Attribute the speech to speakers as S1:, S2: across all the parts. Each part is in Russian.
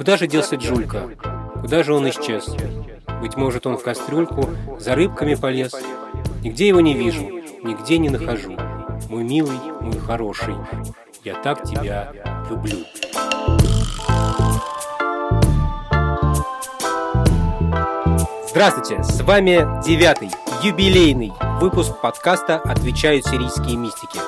S1: Куда же делся Джулька? Куда же он исчез? Быть может, он в кастрюльку за рыбками полез? Нигде его не вижу, нигде не нахожу. Мой милый, мой хороший, я так тебя люблю. Здравствуйте, с вами девятый, юбилейный выпуск подкаста «Отвечают сирийские мистики».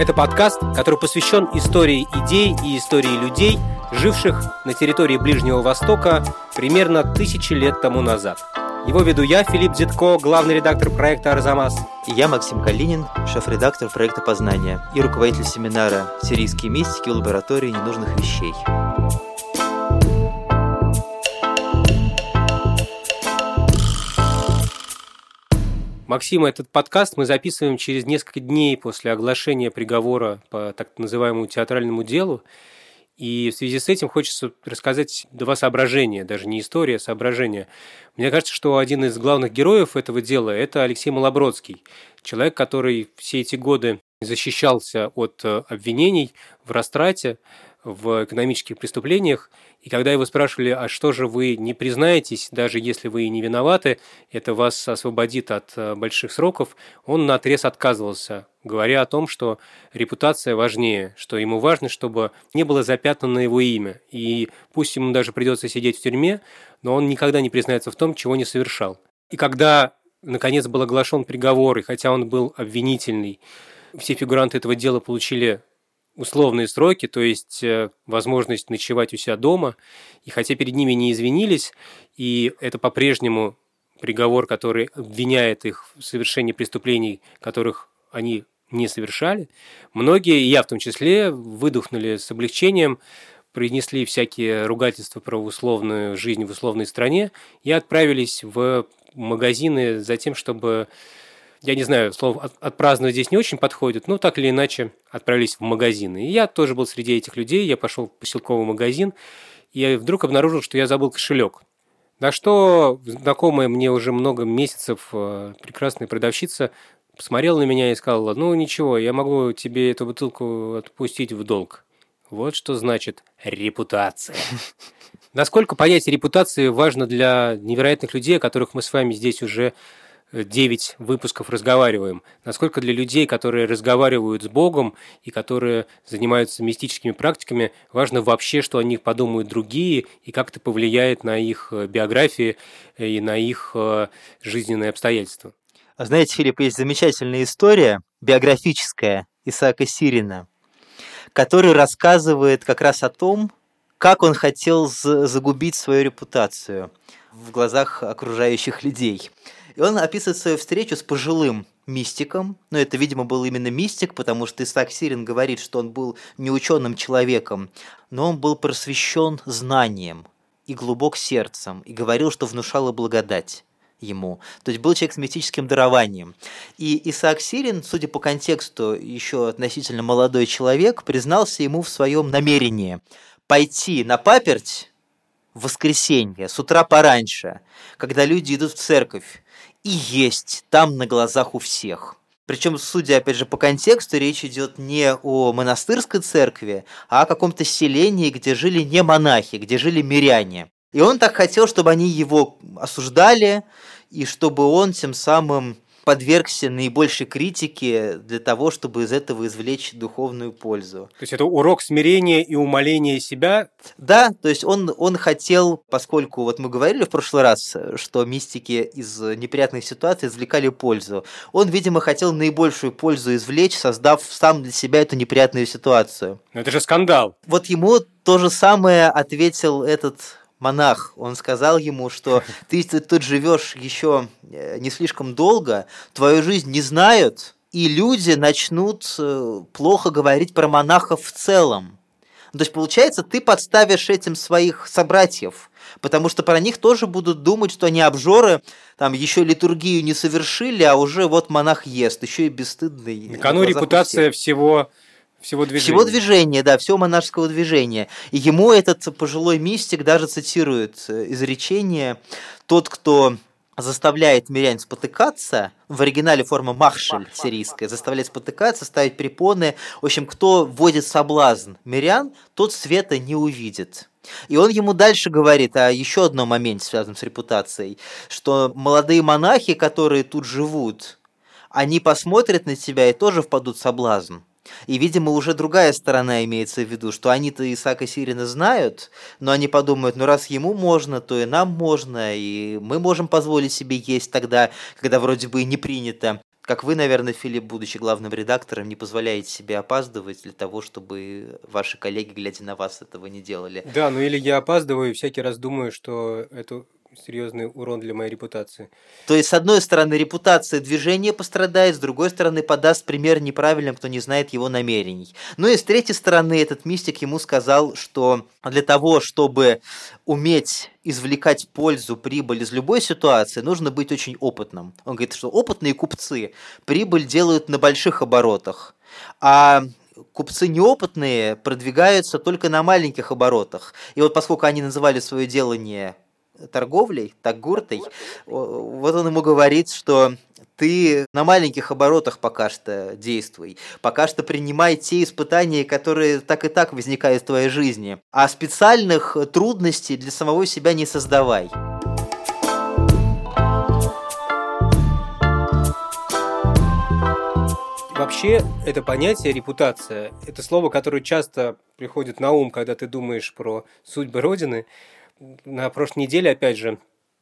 S1: Это подкаст, который посвящен истории идей и истории людей, живших на территории Ближнего Востока примерно тысячи лет тому назад. Его веду я, Филипп Зитко, главный редактор проекта «Арзамас».
S2: И я, Максим Калинин, шеф-редактор проекта «Познание» и руководитель семинара «Сирийские мистики в лаборатории ненужных вещей».
S1: Максима, этот подкаст мы записываем через несколько дней после оглашения приговора по так называемому театральному делу. И в связи с этим хочется рассказать два соображения, даже не история, а соображения. Мне кажется, что один из главных героев этого дела – это Алексей Малобродский, человек, который все эти годы защищался от э, обвинений в растрате, в экономических преступлениях, и когда его спрашивали, а что же вы не признаетесь, даже если вы и не виноваты, это вас освободит от э, больших сроков, он на отрез отказывался, говоря о том, что репутация важнее, что ему важно, чтобы не было запятнано его имя. И пусть ему даже придется сидеть в тюрьме, но он никогда не признается в том, чего не совершал. И когда, наконец, был оглашен приговор, и хотя он был обвинительный, все фигуранты этого дела получили условные сроки, то есть э, возможность ночевать у себя дома. И хотя перед ними не извинились, и это по-прежнему приговор, который обвиняет их в совершении преступлений, которых они не совершали, многие, я в том числе, выдохнули с облегчением, произнесли всякие ругательства про условную жизнь в условной стране и отправились в магазины за тем, чтобы я не знаю, слово от, отпраздновать здесь не очень подходит, но так или иначе отправились в магазины. И я тоже был среди этих людей, я пошел в поселковый магазин, и вдруг обнаружил, что я забыл кошелек. На что знакомая мне уже много месяцев э, прекрасная продавщица посмотрела на меня и сказала, ну ничего, я могу тебе эту бутылку отпустить в долг. Вот что значит репутация. Насколько понятие репутации важно для невероятных людей, о которых мы с вами здесь уже 9 выпусков разговариваем, насколько для людей, которые разговаривают с Богом и которые занимаются мистическими практиками, важно вообще, что о них подумают другие и как это повлияет на их э, биографии и на их э, жизненные обстоятельства.
S2: А знаете, Филипп, есть замечательная история биографическая Исаака Сирина, который рассказывает как раз о том, как он хотел загубить свою репутацию в глазах окружающих людей – и он описывает свою встречу с пожилым мистиком. Но это, видимо, был именно мистик, потому что Исаак Сирин говорит, что он был не ученым человеком, но он был просвещен знанием и глубок сердцем, и говорил, что внушала благодать ему. То есть был человек с мистическим дарованием. И Исаак Сирин, судя по контексту, еще относительно молодой человек, признался ему в своем намерении пойти на паперть в воскресенье, с утра пораньше, когда люди идут в церковь, и есть там на глазах у всех. Причем, судя, опять же, по контексту, речь идет не о монастырской церкви, а о каком-то селении, где жили не монахи, где жили миряне. И он так хотел, чтобы они его осуждали, и чтобы он тем самым подвергся наибольшей критике для того, чтобы из этого извлечь духовную пользу.
S1: То есть это урок смирения и умоления себя?
S2: Да, то есть он, он хотел, поскольку вот мы говорили в прошлый раз, что мистики из неприятных ситуаций извлекали пользу, он, видимо, хотел наибольшую пользу извлечь, создав сам для себя эту неприятную ситуацию.
S1: Но это же скандал.
S2: Вот ему то же самое ответил этот монах, он сказал ему, что ты, ты тут живешь еще э, не слишком долго, твою жизнь не знают, и люди начнут э, плохо говорить про монахов в целом. То есть, получается, ты подставишь этим своих собратьев, потому что про них тоже будут думать, что они обжоры, там еще литургию не совершили, а уже вот монах ест, еще и бесстыдный.
S1: На кону репутация всего всего движения.
S2: Всего движения, да, всего монашеского движения. И ему этот пожилой мистик даже цитирует э, изречение «Тот, кто заставляет мирян спотыкаться, в оригинале форма махшель сирийская, заставляет спотыкаться, ставить препоны. В общем, кто вводит соблазн мирян, тот света не увидит. И он ему дальше говорит о еще одном моменте, связанном с репутацией, что молодые монахи, которые тут живут, они посмотрят на тебя и тоже впадут в соблазн. И, видимо, уже другая сторона имеется в виду, что они-то Исаака Сирина знают, но они подумают, ну раз ему можно, то и нам можно, и мы можем позволить себе есть тогда, когда вроде бы и не принято. Как вы, наверное, Филипп, будучи главным редактором, не позволяете себе опаздывать для того, чтобы ваши коллеги, глядя на вас, этого не делали.
S1: Да, ну или я опаздываю и всякий раз думаю, что это серьезный урон для моей репутации.
S2: То есть, с одной стороны, репутация движения пострадает, с другой стороны, подаст пример неправильным, кто не знает его намерений. Ну и с третьей стороны, этот мистик ему сказал, что для того, чтобы уметь извлекать пользу, прибыль из любой ситуации, нужно быть очень опытным. Он говорит, что опытные купцы прибыль делают на больших оборотах, а купцы неопытные продвигаются только на маленьких оборотах. И вот поскольку они называли свое делание торговлей, так гуртой, вот он ему говорит, что ты на маленьких оборотах пока что действуй, пока что принимай те испытания, которые так и так возникают в твоей жизни, а специальных трудностей для самого себя не создавай.
S1: Вообще, это понятие репутация, это слово, которое часто приходит на ум, когда ты думаешь про судьбы Родины, на прошлой неделе, опять же,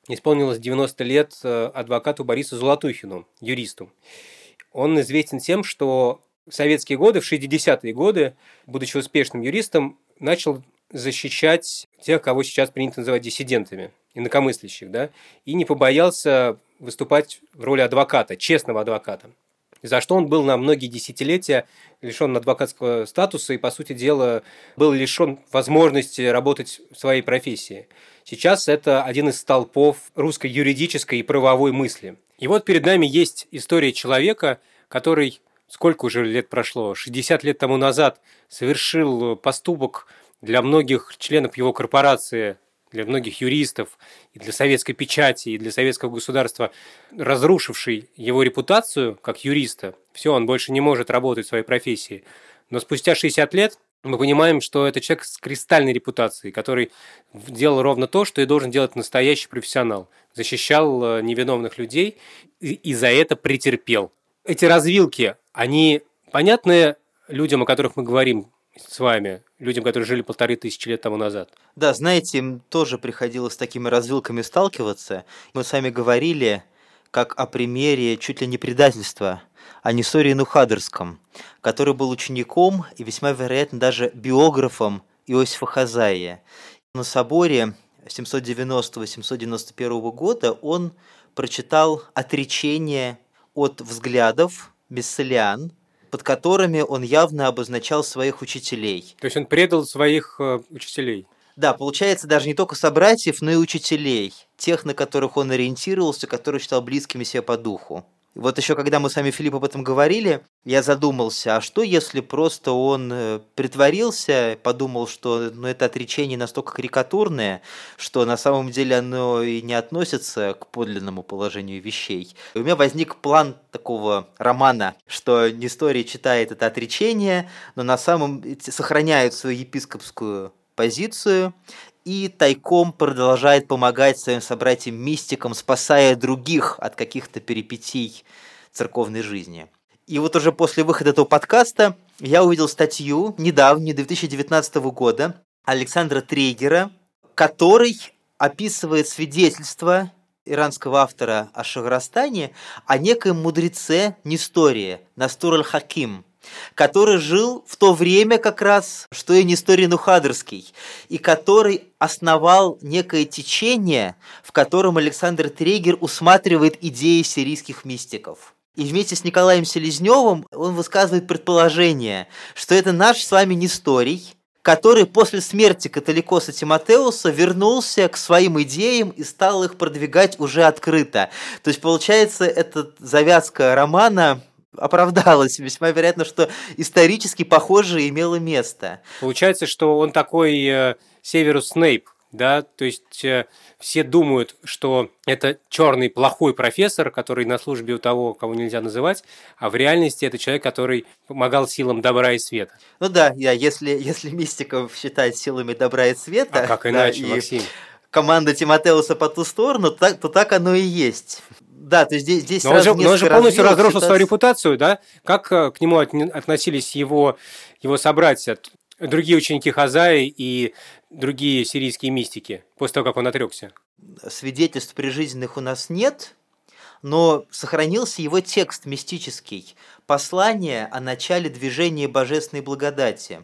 S1: исполнилось 90 лет э, адвокату Борису Золотухину, юристу. Он известен тем, что в советские годы, в 60-е годы, будучи успешным юристом, начал защищать тех, кого сейчас принято называть диссидентами, инакомыслящих, да, и не побоялся выступать в роли адвоката, честного адвоката за что он был на многие десятилетия лишен адвокатского статуса и, по сути дела, был лишен возможности работать в своей профессии. Сейчас это один из столпов русской юридической и правовой мысли. И вот перед нами есть история человека, который, сколько уже лет прошло, 60 лет тому назад совершил поступок для многих членов его корпорации для многих юристов, и для советской печати, и для советского государства, разрушивший его репутацию как юриста. Все, он больше не может работать в своей профессии. Но спустя 60 лет мы понимаем, что это человек с кристальной репутацией, который делал ровно то, что и должен делать настоящий профессионал. Защищал э, невиновных людей и, за это претерпел. Эти развилки, они понятны людям, о которых мы говорим, с вами, людям, которые жили полторы тысячи лет тому назад.
S2: Да, знаете, им тоже приходилось с такими развилками сталкиваться. Мы с вами говорили, как о примере чуть ли не предательства, о Несоре Нухадерском, который был учеником и весьма вероятно даже биографом Иосифа Хазаия. На соборе 790-791 года он прочитал отречение от взглядов бесселян, под которыми он явно обозначал своих учителей.
S1: То есть он предал своих э, учителей?
S2: Да, получается даже не только собратьев, но и учителей, тех, на которых он ориентировался, которые считал близкими себе по духу. Вот еще когда мы с вами, Филипп, об этом говорили, я задумался, а что если просто он э, притворился, подумал, что ну, это отречение настолько карикатурное, что на самом деле оно и не относится к подлинному положению вещей. И у меня возник план такого романа, что Несторий читает это отречение, но на самом сохраняет свою епископскую позицию и тайком продолжает помогать своим собратьям-мистикам, спасая других от каких-то перипетий церковной жизни. И вот уже после выхода этого подкаста я увидел статью недавнюю, 2019 года, Александра Трейгера, который описывает свидетельство иранского автора о Шахрастане о некоем мудреце Нестории, Настур аль-Хаким – который жил в то время как раз, что и Несторий Нухадерский, и который основал некое течение, в котором Александр Трегер усматривает идеи сирийских мистиков. И вместе с Николаем Селезневым он высказывает предположение, что это наш с вами Несторий, который после смерти католикоса Тимотеуса вернулся к своим идеям и стал их продвигать уже открыто. То есть, получается, эта завязка романа оправдалось. Весьма вероятно, что исторически похожее имело место.
S1: Получается, что он такой э, Северус Снейп, да, то есть э, все думают, что это черный плохой профессор, который на службе у того, кого нельзя называть, а в реальности это человек, который помогал силам добра и света.
S2: Ну да, я, если, если мистиков считать силами добра и света...
S1: А как иначе, да, Максим?
S2: команда Тимотеуса по ту сторону, то, то так оно и есть. Да, то есть здесь, здесь
S1: но он же, он же полностью разрушил ситуацию. свою репутацию, да? Как э, к нему относились его, его собратья, другие ученики Хазаи и другие сирийские мистики после того, как он отрекся?
S2: Свидетельств прижизненных у нас нет, но сохранился его текст мистический «Послание о начале движения божественной благодати»,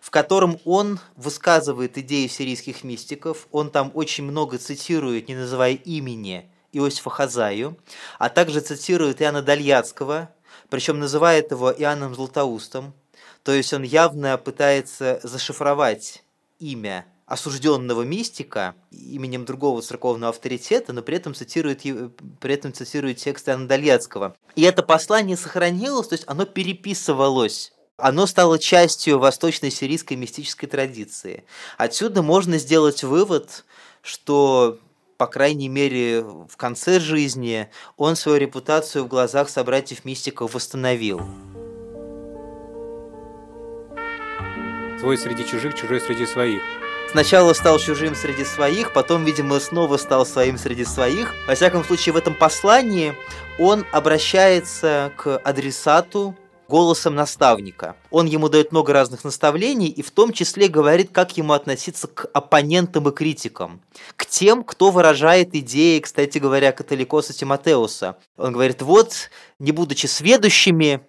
S2: в котором он высказывает идеи сирийских мистиков, он там очень много цитирует, не называя имени, Иосифа Хазаю, а также цитирует Иоанна Дальяцкого, причем называет его Иоанном Златоустом, то есть он явно пытается зашифровать имя осужденного мистика именем другого церковного авторитета, но при этом цитирует, при этом цитирует текст Иоанна Дальяцкого. И это послание сохранилось, то есть оно переписывалось оно стало частью восточной сирийской мистической традиции. Отсюда можно сделать вывод, что по крайней мере, в конце жизни он свою репутацию в глазах собратьев-мистиков восстановил.
S1: Свой среди чужих, чужой среди своих.
S2: Сначала стал чужим среди своих, потом, видимо, снова стал своим среди своих. Во всяком случае, в этом послании он обращается к адресату, голосом наставника. Он ему дает много разных наставлений и в том числе говорит, как ему относиться к оппонентам и критикам, к тем, кто выражает идеи, кстати говоря, католикоса Тимотеуса. Он говорит, вот, не будучи сведущими,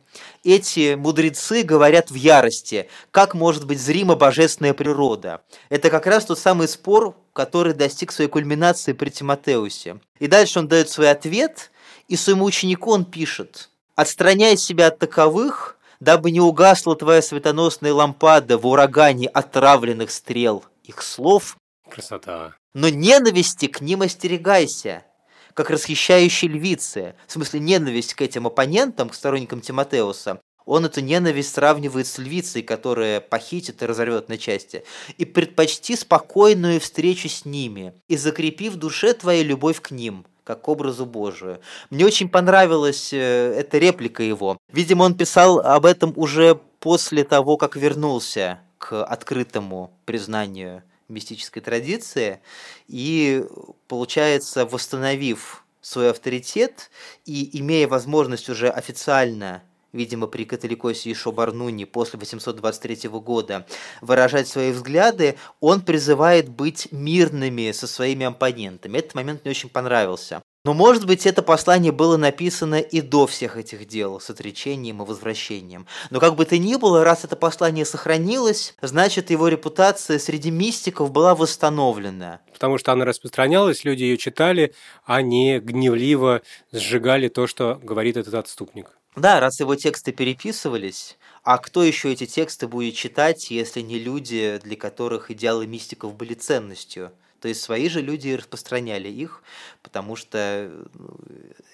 S2: эти мудрецы говорят в ярости, как может быть зрима божественная природа. Это как раз тот самый спор, который достиг своей кульминации при Тимотеусе. И дальше он дает свой ответ, и своему ученику он пишет – Отстраняй себя от таковых, дабы не угасла твоя светоносная лампада в урагане отравленных стрел их слов.
S1: Красота.
S2: Но ненависти к ним остерегайся, как расхищающей львицы. В смысле, ненависть к этим оппонентам, к сторонникам Тимотеуса, он эту ненависть сравнивает с львицей, которая похитит и разорвет на части. И предпочти спокойную встречу с ними, и закрепи в душе твою любовь к ним – как к образу Божию. Мне очень понравилась э, эта реплика его. Видимо, он писал об этом уже после того, как вернулся к открытому признанию мистической традиции и, получается, восстановив свой авторитет и имея возможность уже официально видимо, при католикосе Ишо Барнуни после 823 года, выражать свои взгляды, он призывает быть мирными со своими оппонентами. Этот момент мне очень понравился. Но, может быть, это послание было написано и до всех этих дел с отречением и возвращением. Но как бы то ни было, раз это послание сохранилось, значит, его репутация среди мистиков была восстановлена.
S1: Потому что она распространялась, люди ее читали, а не гневливо сжигали то, что говорит этот отступник.
S2: Да, раз его тексты переписывались, а кто еще эти тексты будет читать, если не люди, для которых идеалы мистиков были ценностью? То есть свои же люди распространяли их, потому что ну,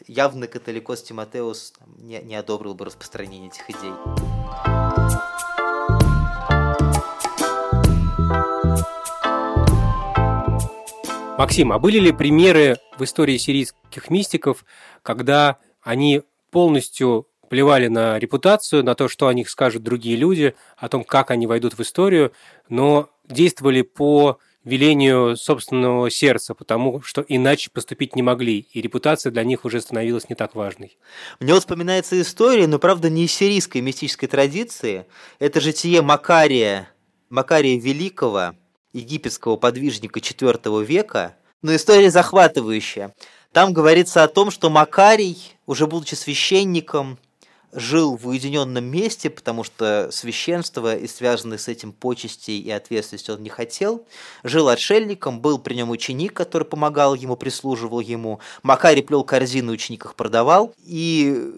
S2: явно католикос Тимотеус не, не одобрил бы распространение этих идей.
S1: Максим, а были ли примеры в истории сирийских мистиков, когда они полностью плевали на репутацию, на то, что о них скажут другие люди, о том, как они войдут в историю, но действовали по велению собственного сердца, потому что иначе поступить не могли, и репутация для них уже становилась не так важной.
S2: Мне вот вспоминается история, но, правда, не из сирийской мистической традиции. Это житие Макария, Макария Великого, египетского подвижника IV века, но история захватывающая. Там говорится о том, что Макарий, уже будучи священником, жил в уединенном месте, потому что священство и связанные с этим почести и ответственность он не хотел. Жил отшельником, был при нем ученик, который помогал ему, прислуживал ему. Макарий плел корзину, ученик их продавал. И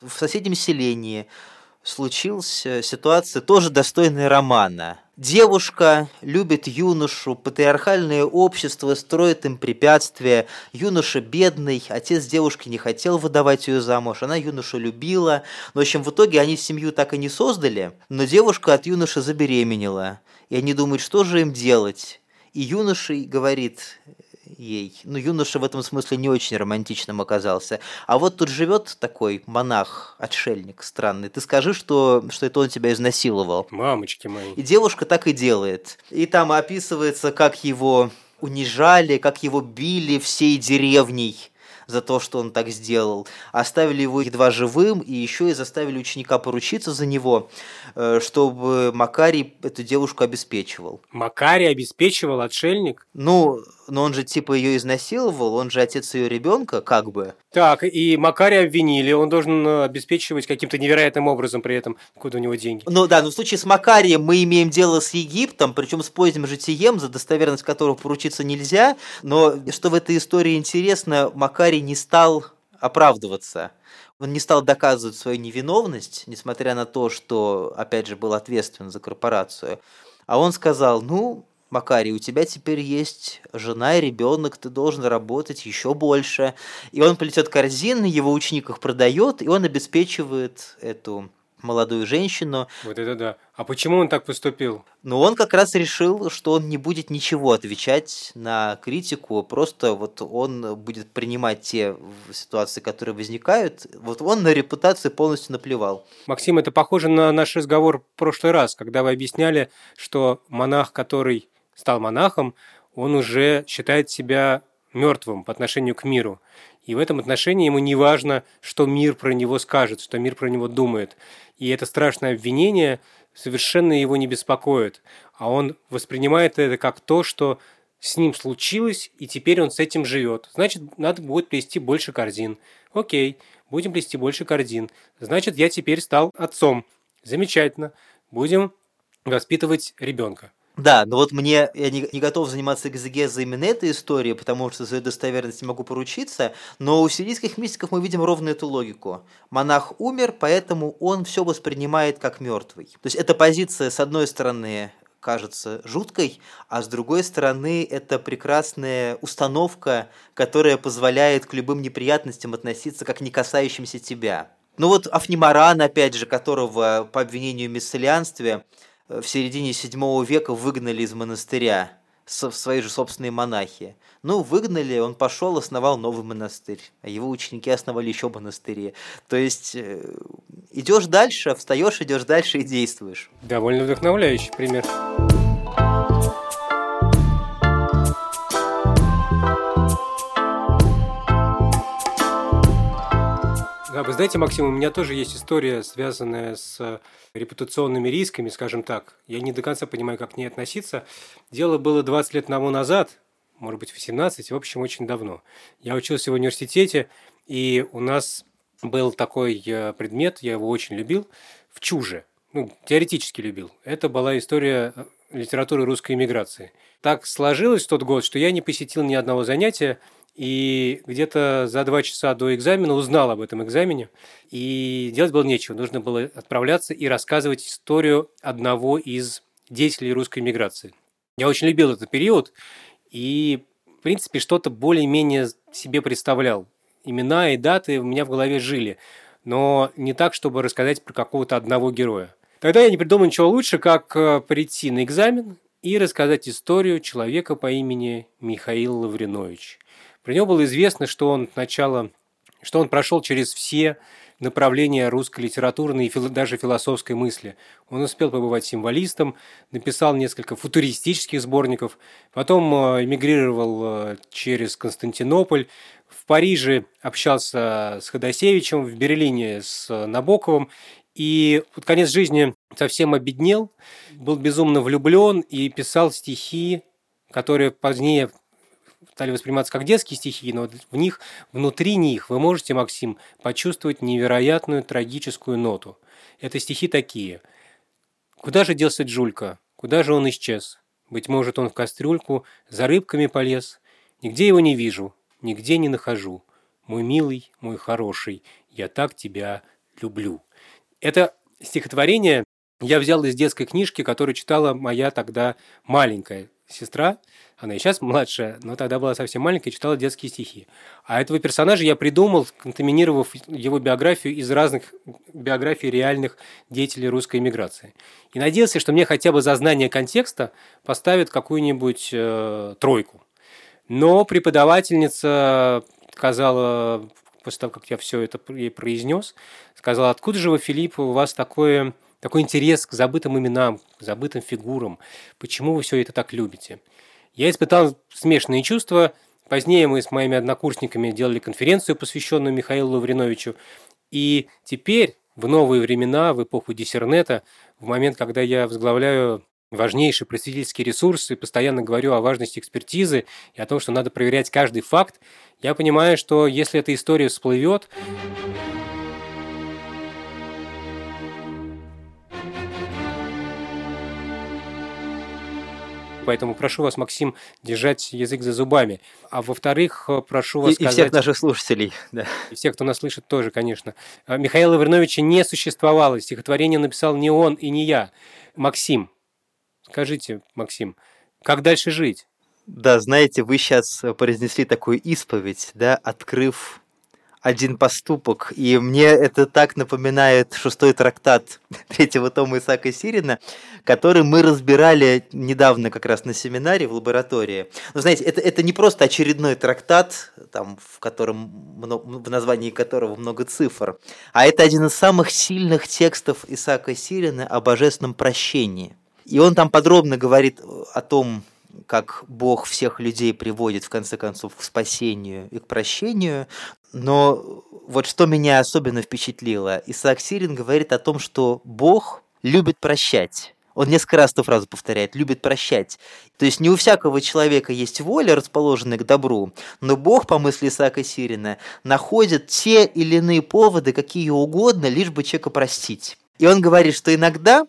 S2: в соседнем селении случилась ситуация тоже достойная романа. Девушка любит юношу, патриархальное общество строит им препятствия. Юноша бедный, отец девушки не хотел выдавать ее замуж, она юношу любила. Но, в общем, в итоге они семью так и не создали, но девушка от юноши забеременела. И они думают, что же им делать. И юношей говорит ей. Ну, юноша в этом смысле не очень романтичным оказался. А вот тут живет такой монах, отшельник странный. Ты скажи, что, что это он тебя изнасиловал.
S1: Мамочки мои.
S2: И девушка так и делает. И там описывается, как его унижали, как его били всей деревней за то, что он так сделал. Оставили его едва живым и еще и заставили ученика поручиться за него, э, чтобы Макарий эту девушку обеспечивал.
S1: Макарий обеспечивал отшельник?
S2: Ну, но он же типа ее изнасиловал, он же отец ее ребенка, как бы.
S1: Так, и Макария обвинили, он должен э, обеспечивать каким-то невероятным образом при этом, куда у него деньги.
S2: Ну да, но в случае с Макарием мы имеем дело с Египтом, причем с поздним житием, за достоверность которого поручиться нельзя, но что в этой истории интересно, Макарий не стал оправдываться. Он не стал доказывать свою невиновность, несмотря на то, что, опять же, был ответственен за корпорацию. А он сказал, ну, Макарий, у тебя теперь есть жена и ребенок, ты должен работать еще больше. И он полетет корзин, его ученик их продает, и он обеспечивает эту молодую женщину.
S1: Вот это да. А почему он так поступил?
S2: Ну, он как раз решил, что он не будет ничего отвечать на критику, просто вот он будет принимать те ситуации, которые возникают. Вот он на репутацию полностью наплевал.
S1: Максим, это похоже на наш разговор в прошлый раз, когда вы объясняли, что монах, который стал монахом, он уже считает себя мертвым по отношению к миру. И в этом отношении ему не важно, что мир про него скажет, что мир про него думает. И это страшное обвинение совершенно его не беспокоит. А он воспринимает это как то, что с ним случилось, и теперь он с этим живет. Значит, надо будет плести больше корзин. Окей, будем плести больше корзин. Значит, я теперь стал отцом. Замечательно. Будем воспитывать ребенка.
S2: Да, но вот мне, я не, не готов заниматься экзегезой именно этой истории, потому что за достоверность не могу поручиться, но у сирийских мистиков мы видим ровно эту логику. Монах умер, поэтому он все воспринимает как мертвый. То есть эта позиция, с одной стороны, кажется жуткой, а с другой стороны, это прекрасная установка, которая позволяет к любым неприятностям относиться как не касающимся тебя. Ну вот Афнимаран, опять же, которого по обвинению в мессалианстве в середине VII века выгнали из монастыря свои же собственные монахи. Ну, выгнали, он пошел, основал новый монастырь, а его ученики основали еще монастыри. То есть э, идешь дальше, встаешь, идешь дальше и действуешь.
S1: Довольно вдохновляющий пример. Знаете, Максим, у меня тоже есть история, связанная с репутационными рисками, скажем так. Я не до конца понимаю, как к ней относиться. Дело было 20 лет тому назад, может быть, 18, в общем, очень давно. Я учился в университете, и у нас был такой э, предмет, я его очень любил, в чуже. Ну, теоретически любил. Это была история э, литературы русской иммиграции. Так сложилось в тот год, что я не посетил ни одного занятия, и где-то за два часа до экзамена узнал об этом экзамене. И делать было нечего. Нужно было отправляться и рассказывать историю одного из деятелей русской миграции. Я очень любил этот период и, в принципе, что-то более-менее себе представлял. Имена и даты у меня в голове жили, но не так, чтобы рассказать про какого-то одного героя. Тогда я не придумал ничего лучше, как э, прийти на экзамен и рассказать историю человека по имени Михаил Лавринович. Про него было известно, что он сначала, что он прошел через все направления русской литературной и даже философской мысли. Он успел побывать символистом, написал несколько футуристических сборников, потом э, эмигрировал э, через Константинополь, в Париже общался с Ходосевичем, в Берлине с Набоковым, и под конец жизни совсем обеднел, был безумно влюблен и писал стихи, которые позднее стали восприниматься как детские стихи, но в них, внутри них вы можете, Максим, почувствовать невероятную трагическую ноту. Это стихи такие. «Куда же делся Джулька? Куда же он исчез? Быть может, он в кастрюльку за рыбками полез. Нигде его не вижу, нигде не нахожу. Мой милый, мой хороший, я так тебя люблю». Это стихотворение я взял из детской книжки, которую читала моя тогда маленькая сестра, она и сейчас младшая, но тогда была совсем маленькая, читала детские стихи. А этого персонажа я придумал, контаминировав его биографию из разных биографий реальных деятелей русской эмиграции. И надеялся, что мне хотя бы за знание контекста поставят какую-нибудь э, тройку. Но преподавательница сказала, после того, как я все это ей произнес, сказала, откуда же вы, Филипп, у вас такое, такой интерес к забытым именам, к забытым фигурам? Почему вы все это так любите? Я испытал смешанные чувства. Позднее мы с моими однокурсниками делали конференцию, посвященную Михаилу Лавриновичу. И теперь, в новые времена, в эпоху диссернета, в момент, когда я возглавляю важнейший просветительский ресурс и постоянно говорю о важности экспертизы и о том, что надо проверять каждый факт, я понимаю, что если эта история всплывет, Поэтому прошу вас, Максим, держать язык за зубами. А во-вторых, прошу вас
S2: и, сказать... И всех наших слушателей, да.
S1: И всех, кто нас слышит, тоже, конечно. А, Михаила Верновича не существовало. Стихотворение написал не он и не я. Максим, скажите, Максим, как дальше жить?
S2: Да, знаете, вы сейчас произнесли такую исповедь, да, открыв один поступок. И мне это так напоминает шестой трактат третьего тома Исаака Сирина, который мы разбирали недавно как раз на семинаре в лаборатории. Но знаете, это, это не просто очередной трактат, там, в, котором, в названии которого много цифр, а это один из самых сильных текстов Исаака Сирина о божественном прощении. И он там подробно говорит о том, как Бог всех людей приводит, в конце концов, к спасению и к прощению. Но вот что меня особенно впечатлило, Исаак Сирин говорит о том, что Бог любит прощать. Он несколько раз эту фразу повторяет, любит прощать. То есть не у всякого человека есть воля, расположенная к добру, но Бог, по мысли Исаака Сирина, находит те или иные поводы, какие угодно, лишь бы человека простить. И он говорит, что иногда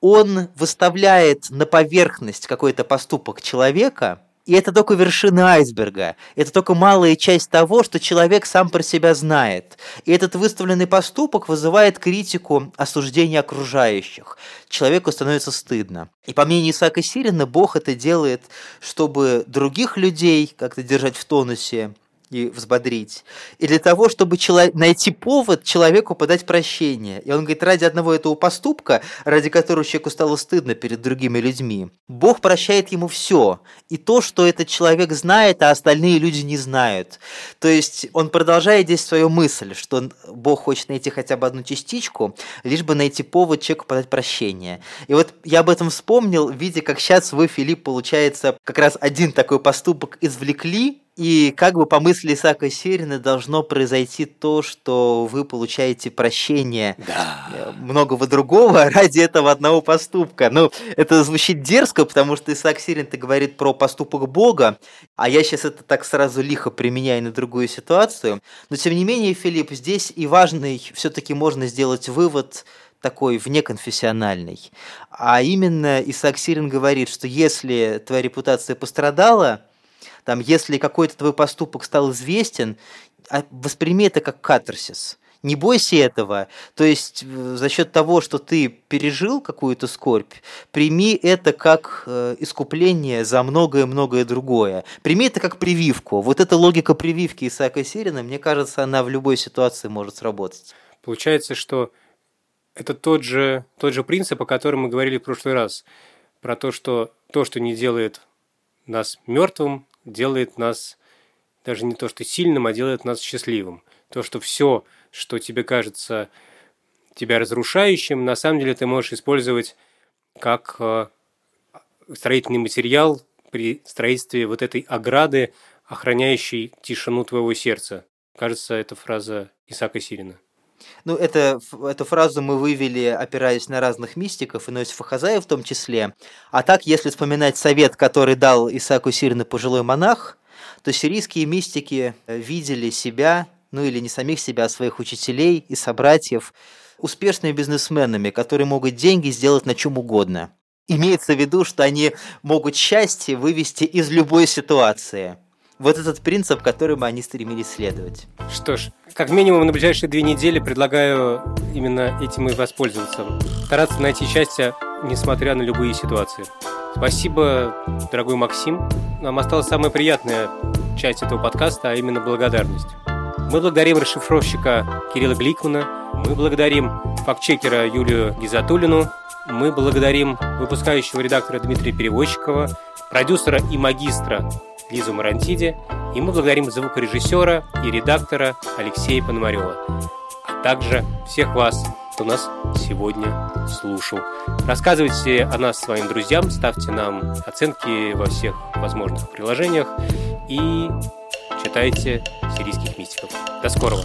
S2: он выставляет на поверхность какой-то поступок человека, и это только вершина айсберга. Это только малая часть того, что человек сам про себя знает. И этот выставленный поступок вызывает критику осуждения окружающих. Человеку становится стыдно. И по мнению Исаака Сирина, Бог это делает, чтобы других людей как-то держать в тонусе, и взбодрить. И для того, чтобы чело- найти повод человеку подать прощение. И он говорит, ради одного этого поступка, ради которого человеку стало стыдно перед другими людьми, Бог прощает ему все. И то, что этот человек знает, а остальные люди не знают. То есть он продолжает здесь свою мысль, что Бог хочет найти хотя бы одну частичку, лишь бы найти повод человеку подать прощение. И вот я об этом вспомнил, видя, как сейчас вы, Филипп, получается, как раз один такой поступок извлекли, и как бы по мысли Исаака Сирина должно произойти то, что вы получаете прощение
S1: да.
S2: Э, многого другого ради этого одного поступка. Ну, это звучит дерзко, потому что Исаак Сирин-то говорит про поступок Бога, а я сейчас это так сразу лихо применяю на другую ситуацию. Но тем не менее, Филипп, здесь и важный все-таки можно сделать вывод такой внеконфессиональный. А именно Исаак Сирин говорит, что если твоя репутация пострадала – там, если какой-то твой поступок стал известен, а, восприми это как катарсис. Не бойся этого. То есть э, за счет того, что ты пережил какую-то скорбь, прими это как э, искупление за многое-многое другое. Прими это как прививку. Вот эта логика прививки Исаака Сирина, мне кажется, она в любой ситуации может сработать.
S1: Получается, что это тот же, тот же принцип, о котором мы говорили в прошлый раз. Про то, что то, что не делает нас мертвым, делает нас даже не то, что сильным, а делает нас счастливым. То, что все, что тебе кажется тебя разрушающим, на самом деле ты можешь использовать как э, строительный материал при строительстве вот этой ограды, охраняющей тишину твоего сердца. Кажется, это фраза Исаака Сирина.
S2: Ну, это, эту фразу мы вывели, опираясь на разных мистиков, и Иосифа Хазая в том числе. А так, если вспоминать совет, который дал Исааку Сирину пожилой монах, то сирийские мистики э, видели себя, ну или не самих себя, а своих учителей и собратьев, успешными бизнесменами, которые могут деньги сделать на чем угодно. Имеется в виду, что они могут счастье вывести из любой ситуации – вот этот принцип, которым они стремились следовать.
S1: Что ж, как минимум на ближайшие две недели предлагаю именно этим и воспользоваться. Стараться найти счастье несмотря на любые ситуации. Спасибо, дорогой Максим. Нам осталась самая приятная часть этого подкаста, а именно благодарность. Мы благодарим расшифровщика Кирилла Гликмана, мы благодарим фактчекера Юлию Гизатулину, мы благодарим выпускающего редактора Дмитрия Перевозчикова, продюсера и магистра Лизу Марантиди, и мы благодарим звукорежиссера и редактора Алексея Пономарева, а также всех вас, кто нас сегодня слушал. Рассказывайте о нас своим друзьям, ставьте нам оценки во всех возможных приложениях и читайте сирийских мистиков. До скорого!